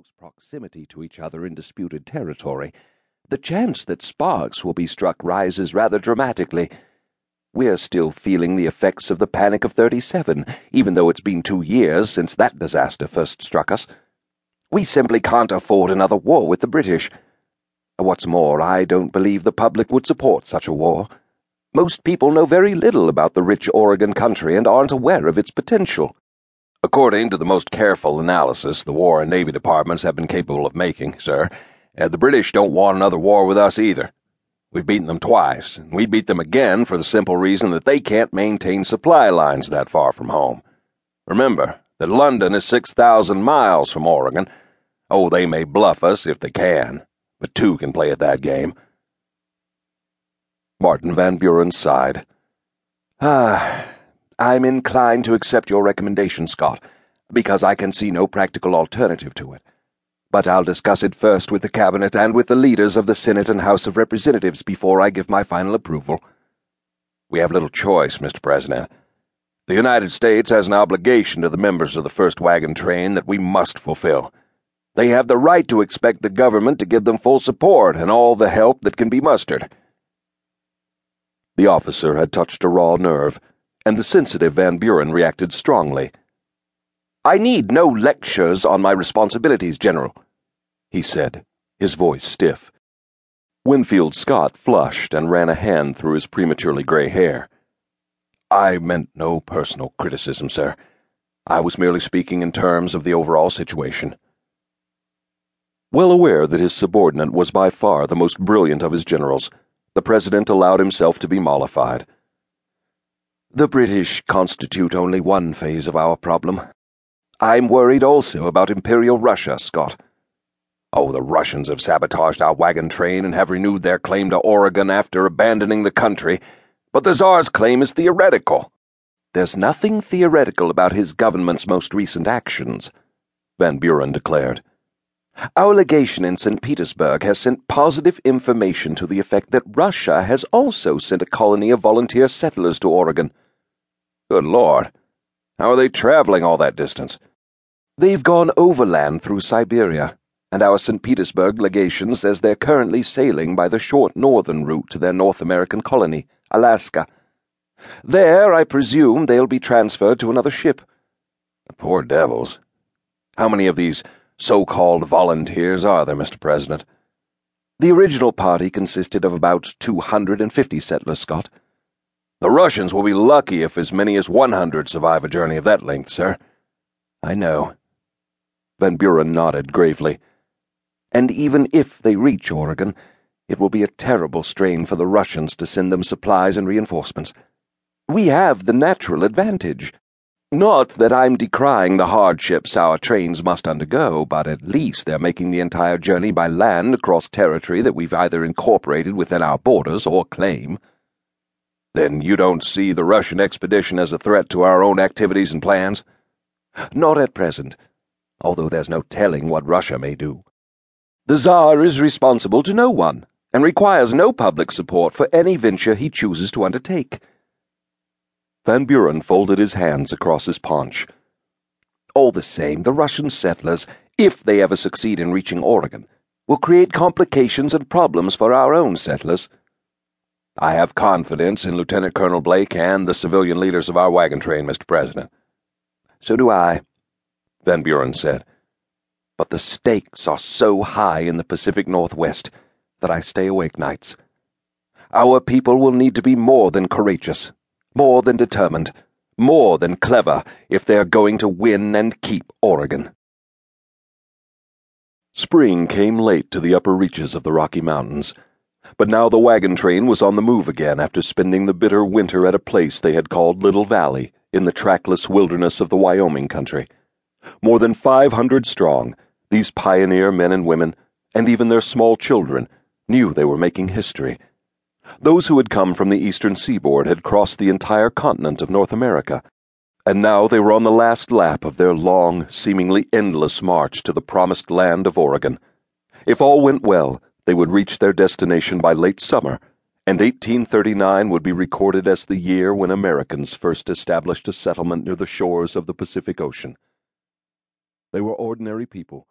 close proximity to each other in disputed territory, the chance that sparks will be struck rises rather dramatically. We're still feeling the effects of the Panic of 37, even though it's been two years since that disaster first struck us. We simply can't afford another war with the British. What's more, I don't believe the public would support such a war. Most people know very little about the rich Oregon country and aren't aware of its potential. According to the most careful analysis the War and Navy departments have been capable of making, sir, uh, the British don't want another war with us either. We've beaten them twice, and we beat them again for the simple reason that they can't maintain supply lines that far from home. Remember that London is 6,000 miles from Oregon. Oh, they may bluff us if they can, but two can play at that game. Martin Van Buren sighed. Ah. I'm inclined to accept your recommendation, Scott, because I can see no practical alternative to it. But I'll discuss it first with the Cabinet and with the leaders of the Senate and House of Representatives before I give my final approval. We have little choice, Mr. President. The United States has an obligation to the members of the first wagon train that we must fulfill. They have the right to expect the government to give them full support and all the help that can be mustered. The officer had touched a raw nerve and the sensitive Van Buren reacted strongly. I need no lectures on my responsibilities, General, he said, his voice stiff. Winfield Scott flushed and ran a hand through his prematurely gray hair. I meant no personal criticism, sir. I was merely speaking in terms of the overall situation. Well aware that his subordinate was by far the most brilliant of his generals, the President allowed himself to be mollified. The British constitute only one phase of our problem. I'm worried also about Imperial Russia, Scott. Oh, the Russians have sabotaged our wagon train and have renewed their claim to Oregon after abandoning the country, but the Tsar's claim is theoretical. There's nothing theoretical about his government's most recent actions, Van Buren declared. Our legation in St. Petersburg has sent positive information to the effect that Russia has also sent a colony of volunteer settlers to Oregon. Good Lord. How are they traveling all that distance? They've gone overland through Siberia, and our St. Petersburg legation says they're currently sailing by the short northern route to their North American colony, Alaska. There, I presume, they'll be transferred to another ship. The poor devils. How many of these so called volunteers are there, Mr. President? The original party consisted of about 250 settlers, Scott. The Russians will be lucky if as many as 100 survive a journey of that length, sir. I know. Van Buren nodded gravely. And even if they reach Oregon, it will be a terrible strain for the Russians to send them supplies and reinforcements. We have the natural advantage. Not that I'm decrying the hardships our trains must undergo, but at least they're making the entire journey by land across territory that we've either incorporated within our borders or claim. Then you don't see the Russian expedition as a threat to our own activities and plans? Not at present, although there's no telling what Russia may do. The Tsar is responsible to no one and requires no public support for any venture he chooses to undertake. Van Buren folded his hands across his paunch. All the same, the Russian settlers, if they ever succeed in reaching Oregon, will create complications and problems for our own settlers. I have confidence in Lieutenant Colonel Blake and the civilian leaders of our wagon train, Mr. President. So do I, Van Buren said. But the stakes are so high in the Pacific Northwest that I stay awake nights. Our people will need to be more than courageous more than determined, more than clever if they are going to win and keep Oregon. Spring came late to the upper reaches of the Rocky Mountains, but now the wagon train was on the move again after spending the bitter winter at a place they had called Little Valley in the trackless wilderness of the Wyoming country. More than 500 strong, these pioneer men and women, and even their small children, knew they were making history those who had come from the eastern seaboard had crossed the entire continent of North America, and now they were on the last lap of their long, seemingly endless march to the promised land of Oregon. If all went well, they would reach their destination by late summer, and 1839 would be recorded as the year when Americans first established a settlement near the shores of the Pacific Ocean. They were ordinary people